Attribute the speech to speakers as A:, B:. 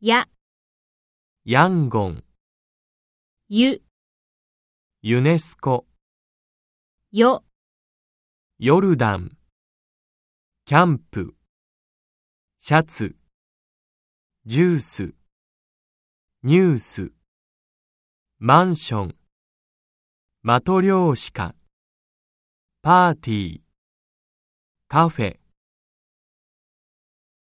A: や、
B: ヤンゴン、
A: ゆ、
B: ユネスコ、
A: よ、
B: ヨルダン、キャンプ、シャツ、ジュース、ニュース、マンション、マトリョーシカ、パーティー、カフェ、